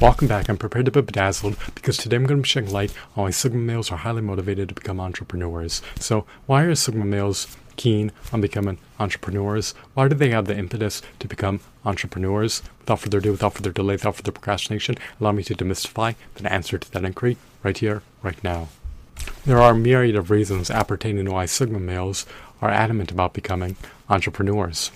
Welcome back. I'm prepared to be bedazzled because today I'm going to be shedding light on why Sigma males are highly motivated to become entrepreneurs. So, why are Sigma males keen on becoming entrepreneurs? Why do they have the impetus to become entrepreneurs? Without further ado, without further delay, without further procrastination, allow me to demystify the answer to that inquiry right here, right now. There are a myriad of reasons appertaining to why Sigma males are adamant about becoming entrepreneurs.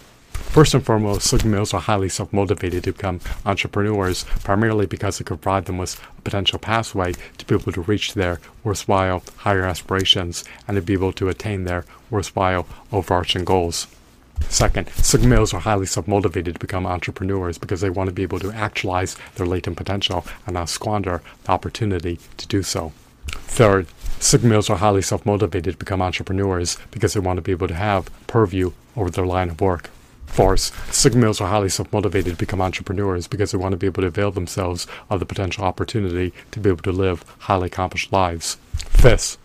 First and foremost, males are highly self-motivated to become entrepreneurs, primarily because it could provide them with a potential pathway to be able to reach their worthwhile higher aspirations and to be able to attain their worthwhile overarching goals. Second, Sigma are highly self-motivated to become entrepreneurs because they want to be able to actualize their latent potential and not squander the opportunity to do so. Third, Sigma are highly self-motivated to become entrepreneurs because they want to be able to have purview over their line of work force. Sigma males are highly self-motivated to become entrepreneurs because they want to be able to avail themselves of the potential opportunity to be able to live highly accomplished lives. Fifth,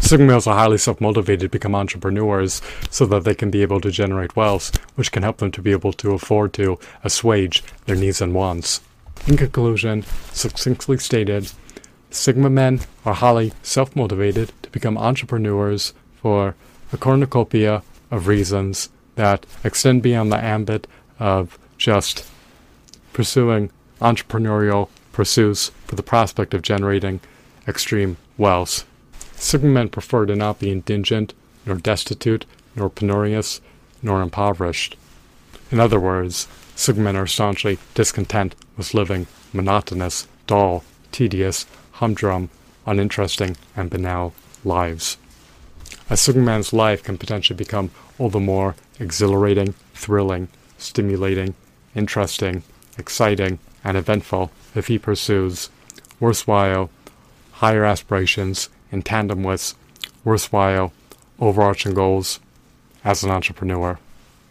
Sigma males are highly self-motivated to become entrepreneurs so that they can be able to generate wealth, which can help them to be able to afford to assuage their needs and wants. In conclusion, succinctly stated, Sigma men are highly self-motivated to become entrepreneurs for a cornucopia of reasons that extend beyond the ambit of just pursuing entrepreneurial pursuits for the prospect of generating extreme wealth. Sigma men prefer to not be indigent, nor destitute, nor penurious, nor impoverished. In other words, Sigma men are staunchly discontent with living monotonous, dull, tedious, humdrum, uninteresting, and banal lives. A Sigma man's life can potentially become all the more exhilarating, thrilling, stimulating, interesting, exciting, and eventful if he pursues worthwhile, higher aspirations in tandem with worthwhile, overarching goals as an entrepreneur.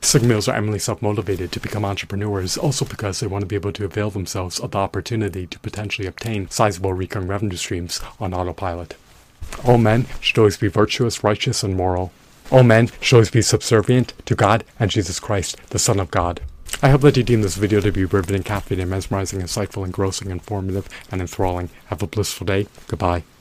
Sigma males are eminently self-motivated to become entrepreneurs also because they want to be able to avail themselves of the opportunity to potentially obtain sizable recurring revenue streams on autopilot. All men should always be virtuous, righteous, and moral. All men should always be subservient to God and Jesus Christ, the Son of God. I hope that you deem this video to be riveting, captivating, mesmerizing, insightful, engrossing, informative, and enthralling. Have a blissful day. Goodbye.